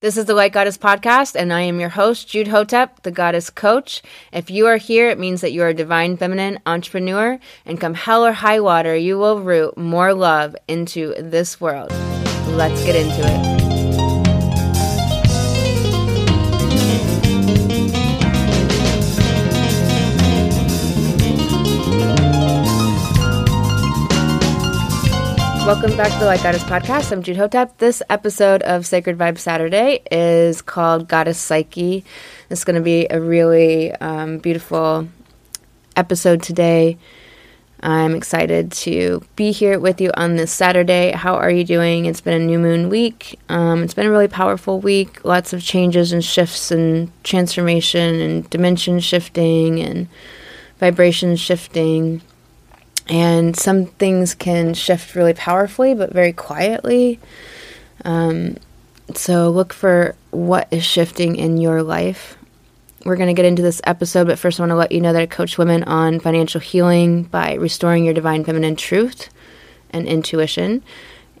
This is the Light Goddess podcast, and I am your host, Jude Hotep, the Goddess Coach. If you are here, it means that you are a divine feminine entrepreneur, and come hell or high water, you will root more love into this world. Let's get into it. Welcome back to the Light Goddess Podcast. I'm Jude Hotep. This episode of Sacred Vibe Saturday is called Goddess Psyche. It's going to be a really um, beautiful episode today. I'm excited to be here with you on this Saturday. How are you doing? It's been a new moon week. Um, it's been a really powerful week. Lots of changes and shifts and transformation and dimension shifting and vibration shifting and some things can shift really powerfully but very quietly. Um, so look for what is shifting in your life. We're going to get into this episode, but first I want to let you know that I coach women on financial healing by restoring your divine feminine truth and intuition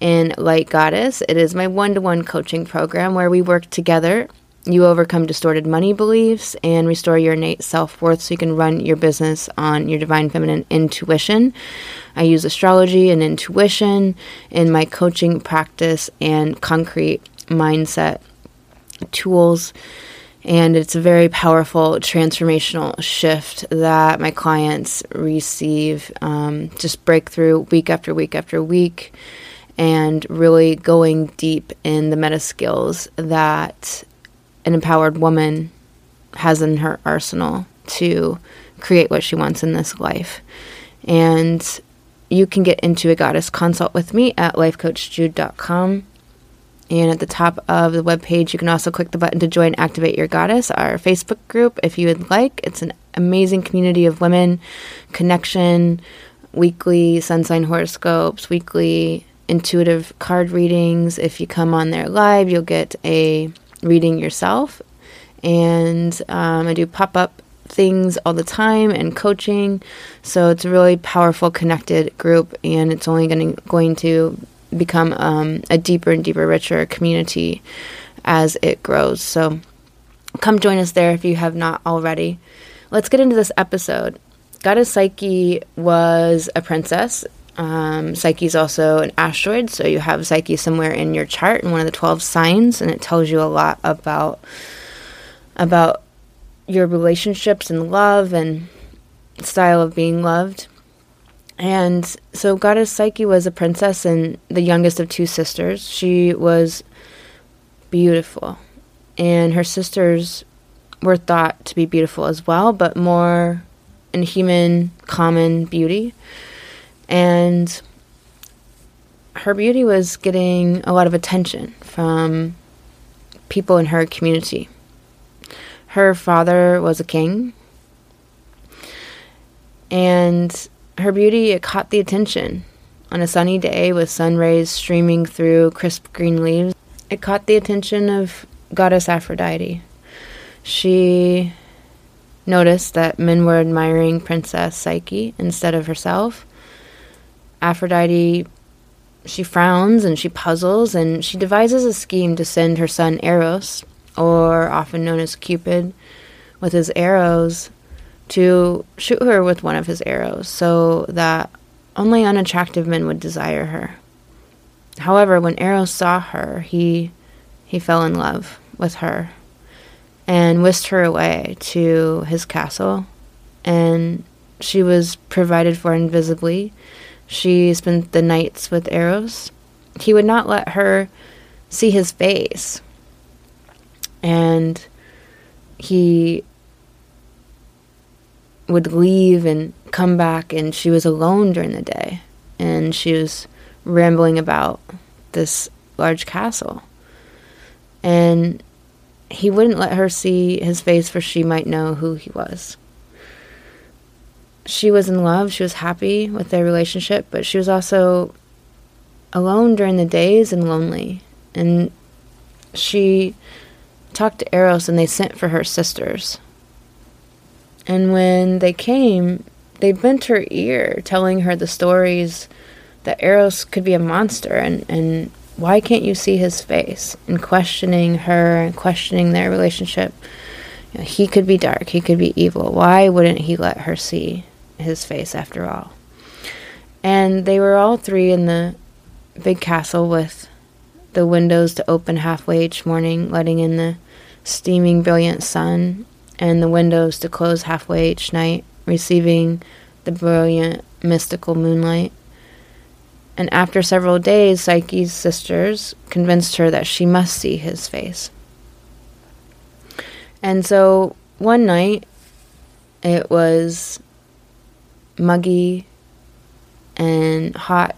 in Light Goddess. It is my one to one coaching program where we work together you overcome distorted money beliefs and restore your innate self worth so you can run your business on your divine feminine intuition. I use astrology and intuition in my coaching practice and concrete mindset tools. And it's a very powerful transformational shift that my clients receive. Um, just breakthrough week after week after week, and really going deep in the meta skills that an empowered woman has in her arsenal to create what she wants in this life. And you can get into a goddess consult with me at lifecoachjude.com. And at the top of the webpage, you can also click the button to join Activate Your Goddess, our Facebook group, if you would like. It's an amazing community of women, connection, weekly sun sign horoscopes, weekly intuitive card readings. If you come on there live, you'll get a reading yourself. And um, I do pop up things all the time and coaching. So it's a really powerful, connected group, and it's only going to, going to become um, a deeper and deeper, richer community as it grows. So come join us there if you have not already. Let's get into this episode. Goddess Psyche was a princess um, Psyche is also an asteroid, so you have Psyche somewhere in your chart in one of the twelve signs, and it tells you a lot about about your relationships and love and style of being loved. And so, Goddess Psyche was a princess and the youngest of two sisters. She was beautiful, and her sisters were thought to be beautiful as well, but more in human, common beauty and her beauty was getting a lot of attention from people in her community. Her father was a king, and her beauty it caught the attention. On a sunny day with sun rays streaming through crisp green leaves, it caught the attention of goddess Aphrodite. She noticed that men were admiring Princess Psyche instead of herself, Aphrodite she frowns and she puzzles and she devises a scheme to send her son Eros, or often known as Cupid, with his arrows to shoot her with one of his arrows so that only unattractive men would desire her. However, when Eros saw her, he he fell in love with her and whisked her away to his castle and she was provided for invisibly she spent the nights with Eros. He would not let her see his face. And he would leave and come back, and she was alone during the day. And she was rambling about this large castle. And he wouldn't let her see his face, for she might know who he was she was in love, she was happy with their relationship, but she was also alone during the days and lonely. And she talked to Eros and they sent for her sisters. And when they came, they bent her ear, telling her the stories that Eros could be a monster and, and Why can't you see his face? And questioning her and questioning their relationship. You know, he could be dark, he could be evil. Why wouldn't he let her see his face after all? And they were all three in the big castle with the windows to open halfway each morning, letting in the steaming, brilliant sun, and the windows to close halfway each night, receiving the brilliant, mystical moonlight. And after several days, Psyche's sisters convinced her that she must see his face. And so one night, it was muggy and hot,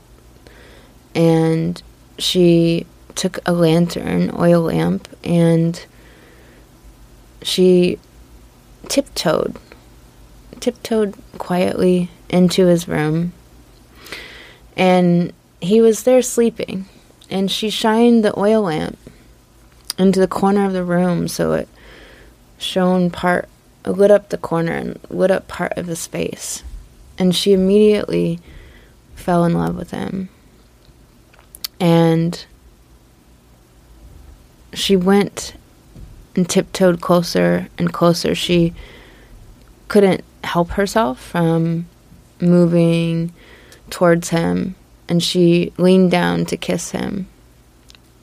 and she took a lantern, oil lamp, and she tiptoed, tiptoed quietly into his room. And he was there sleeping. And she shined the oil lamp into the corner of the room so it shone part, lit up the corner and lit up part of the space. And she immediately fell in love with him. And she went and tiptoed closer and closer. She couldn't help herself from moving towards him, and she leaned down to kiss him.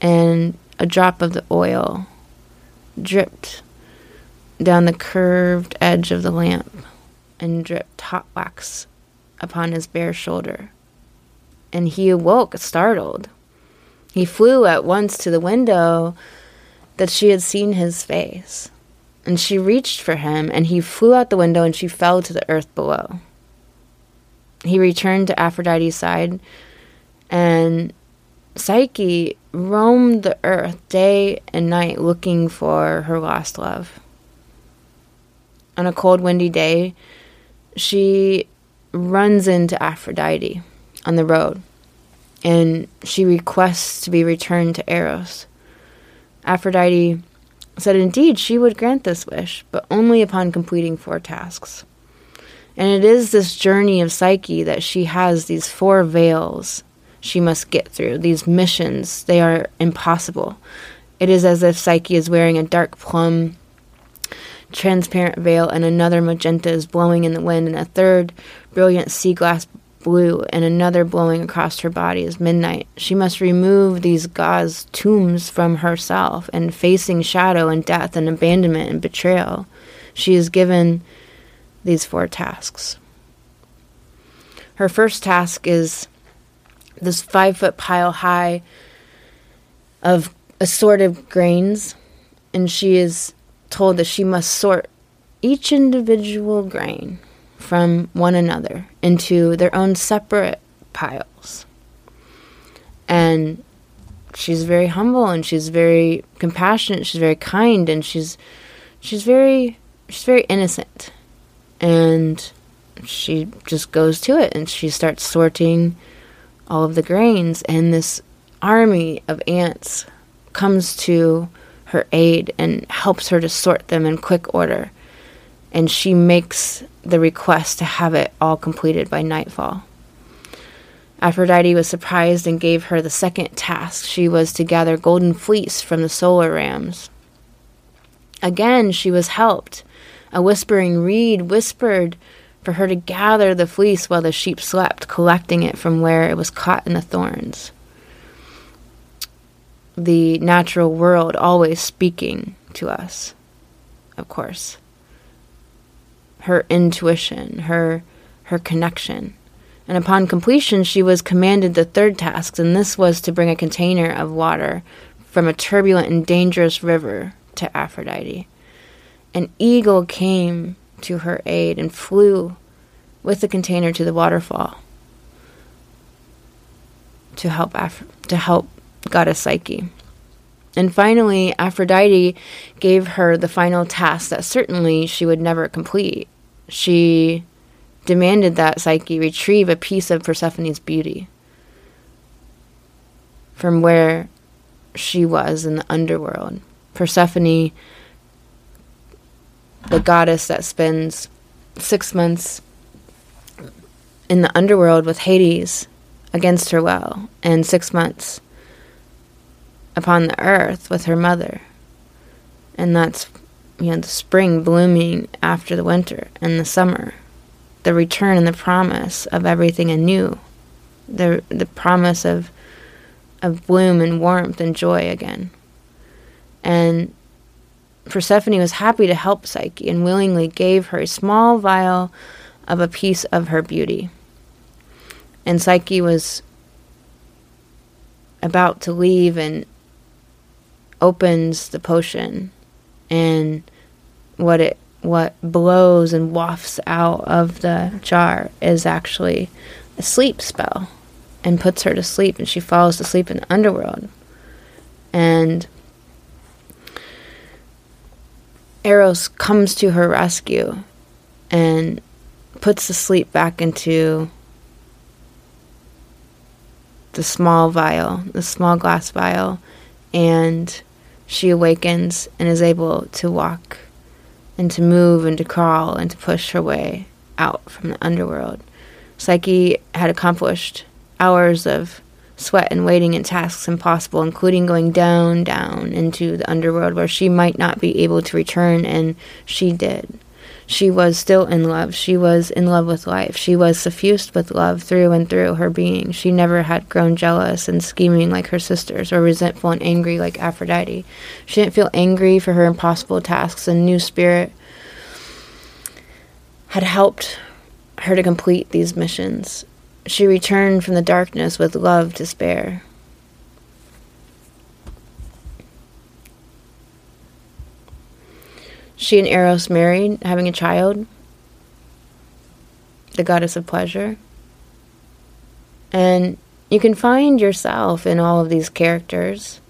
And a drop of the oil dripped down the curved edge of the lamp and dripped hot wax upon his bare shoulder. And he awoke, startled. He flew at once to the window that she had seen his face. And she reached for him, and he flew out the window, and she fell to the earth below. He returned to Aphrodite's side, and Psyche roamed the earth day and night looking for her lost love. On a cold, windy day, she runs into Aphrodite on the road, and she requests to be returned to Eros. Aphrodite said indeed she would grant this wish, but only upon completing four tasks. And it is this journey of Psyche that she has these four veils she must get through, these missions. They are impossible. It is as if Psyche is wearing a dark plum transparent veil, and another magenta is blowing in the wind, and a third brilliant sea glass blue and another blowing across her body is midnight. She must remove these gauze tombs from herself, and facing shadow and death and abandonment and betrayal, she is given these four tasks. Her first task is this five foot pile high of assorted grains, and she is told that she must sort each individual grain from one another into their own separate piles. And she's very humble and she's very compassionate, she's very kind and she's she's very she's very innocent. And she just goes to it and she starts sorting all of the grains and this army of ants comes to her aid and helps her to sort them in quick order and she makes the request to have it all completed by nightfall. Aphrodite was surprised and gave her the second task. She was to gather golden fleece from the solar rams. Again, she was helped. A whispering reed whispered for her to gather the fleece while the sheep slept, collecting it from where it was caught in the thorns. The natural world always speaking to us, of course her intuition, her her connection. And upon completion, she was commanded the third task, and this was to bring a container of water from a turbulent and dangerous river to Aphrodite. An eagle came to her aid and flew with the container to the waterfall to help Af- to help goddess Psyche. And finally, Aphrodite gave her the final task that certainly she would never complete she demanded that Psyche retrieve a piece of Persephone's beauty from where she was in the underworld. Persephone, the goddess that spends six months in the underworld with Hades against her will, and six months upon the earth with her mother. And that's, you know, the spring blooming after the winter and the summer. The return and the promise of everything anew. The, the promise of, of bloom and warmth and joy again. And Persephone was happy to help Psyche and willingly gave her a small vial of a piece of her beauty. And Psyche was about to leave and opens the potion and what it what blows and wafts out of the jar is actually a sleep spell and puts her to sleep and she falls to sleep in the underworld. And Eros comes to her rescue and puts the sleep back into the small vial, the small glass vial, and she awakens and is able to walk and to move and to crawl and to push her way out from the underworld. Psyche had accomplished hours of sweat and waiting and tasks impossible, including going down, down into the underworld where she might not be able to return, and she did. She was still in love. She was in love with life. She was suffused with love through and through her being. She never had grown jealous and scheming like her sisters, or resentful and angry like Aphrodite. She didn't feel angry for her impossible tasks, and new spirit had helped her to complete these missions. She returned from the darkness with love to spare. She and Eros married, having a child, the goddess of pleasure. And you can find yourself in all of these characters,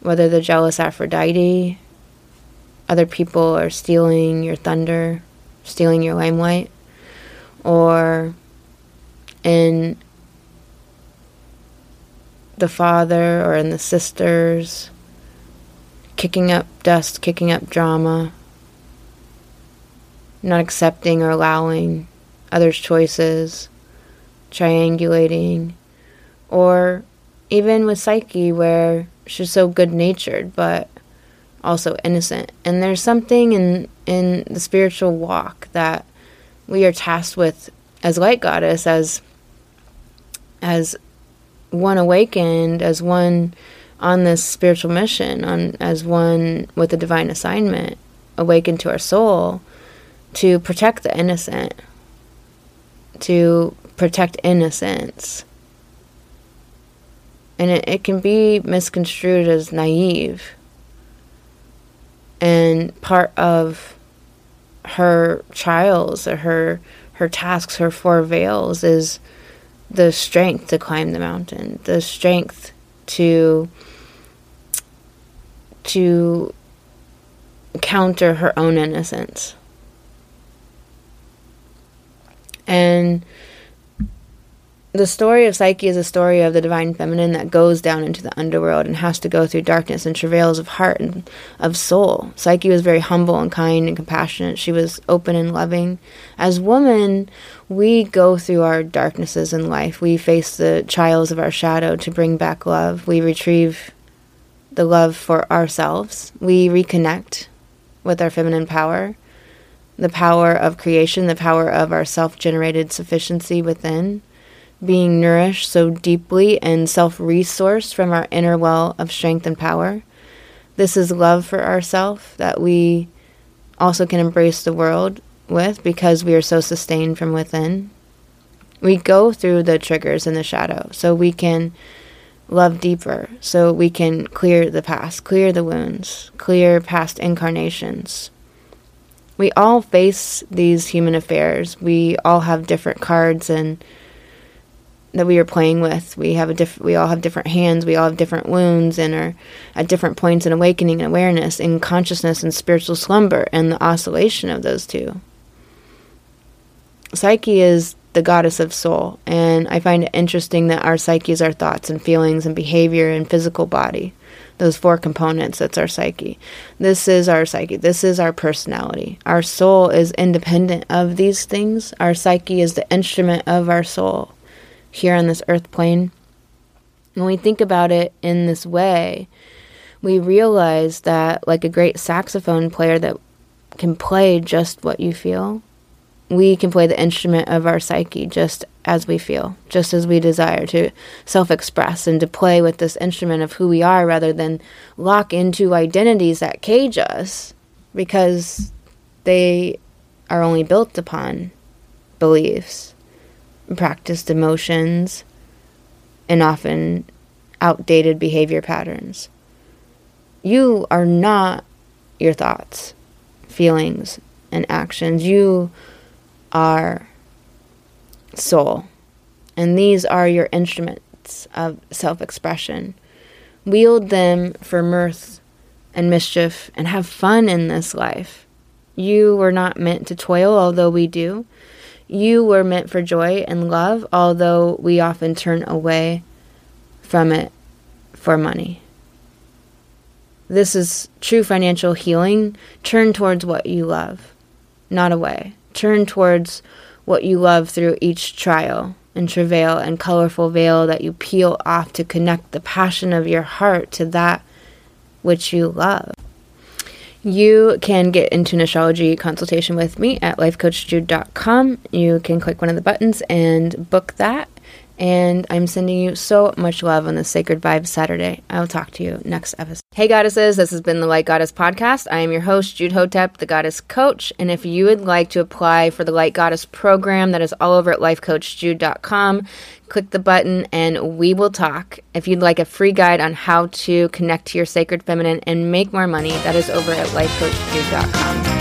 whether the jealous Aphrodite, other people are stealing your thunder, stealing your limelight, or in the father or in the sisters, kicking up dust, kicking up drama, not accepting or allowing others' choices, triangulating, or even with Psyche, where she's so good natured but also innocent. And there's something in in the spiritual walk that we are tasked with as light goddess, as as one awakened, as one on this spiritual mission, on as one with a divine assignment, awakened to our soul to protect the innocent, to protect innocence. And it, it can be misconstrued as naive. And part of her trials or her her tasks, her four veils is the strength to climb the mountain, the strength to to counter her own innocence. And the story of Psyche is a story of the divine feminine that goes down into the underworld and has to go through darkness and travails of heart and of soul. Psyche was very humble and kind and compassionate. She was open and loving. As women, we go through our darknesses in life. We face the trials of our shadow to bring back love. We retrieve the love for ourselves. We reconnect with our feminine power the power of creation, the power of our self generated sufficiency within, being nourished so deeply and self resourced from our inner well of strength and power. This is love for ourself that we also can embrace the world with because we are so sustained from within. We go through the triggers in the shadow so we can love deeper, so we can clear the past, clear the wounds, clear past incarnations, we all face these human affairs. We all have different cards and that we are playing with. We have a diff- we all have different hands, we all have different wounds and are at different points in awakening and awareness, in consciousness and spiritual slumber and the oscillation of those two. Psyche is the goddess of soul, and I find it interesting that our psyche is our thoughts and feelings and behavior and physical body those four components that's our psyche. This is our psyche. This is our personality. Our soul is independent of these things. Our psyche is the instrument of our soul here on this earth plane. When we think about it in this way we realize that, like a great saxophone player that can play just what you feel, we can play the instrument of our psyche just as we feel, just as we desire to self express and to play with this instrument of who we are rather than lock into identities that cage us because they are only built upon beliefs, practiced emotions, and often outdated behavior patterns. You are not your thoughts, feelings, and actions. You are soul. And these are your instruments of self expression. Wield them for mirth and mischief and have fun in this life. You were not meant to toil, although we do. You were meant for joy and love, although we often turn away from it for money. This is true financial healing. Turn towards what you love, not away. Turn towards what you love through each trial and travail and colorful veil that you peel off to connect the passion of your heart to that which you love. You can get into an astrology consultation with me at lifecoachjude.com. You can click one of the buttons and book that. And I'm sending you so much love on this Sacred Vibe Saturday. I will talk to you next episode. Hey, goddesses, this has been the Light Goddess Podcast. I am your host, Jude Hotep, the Goddess Coach. And if you would like to apply for the Light Goddess program, that is all over at lifecoachjude.com. Click the button and we will talk. If you'd like a free guide on how to connect to your sacred feminine and make more money, that is over at lifecoachjude.com.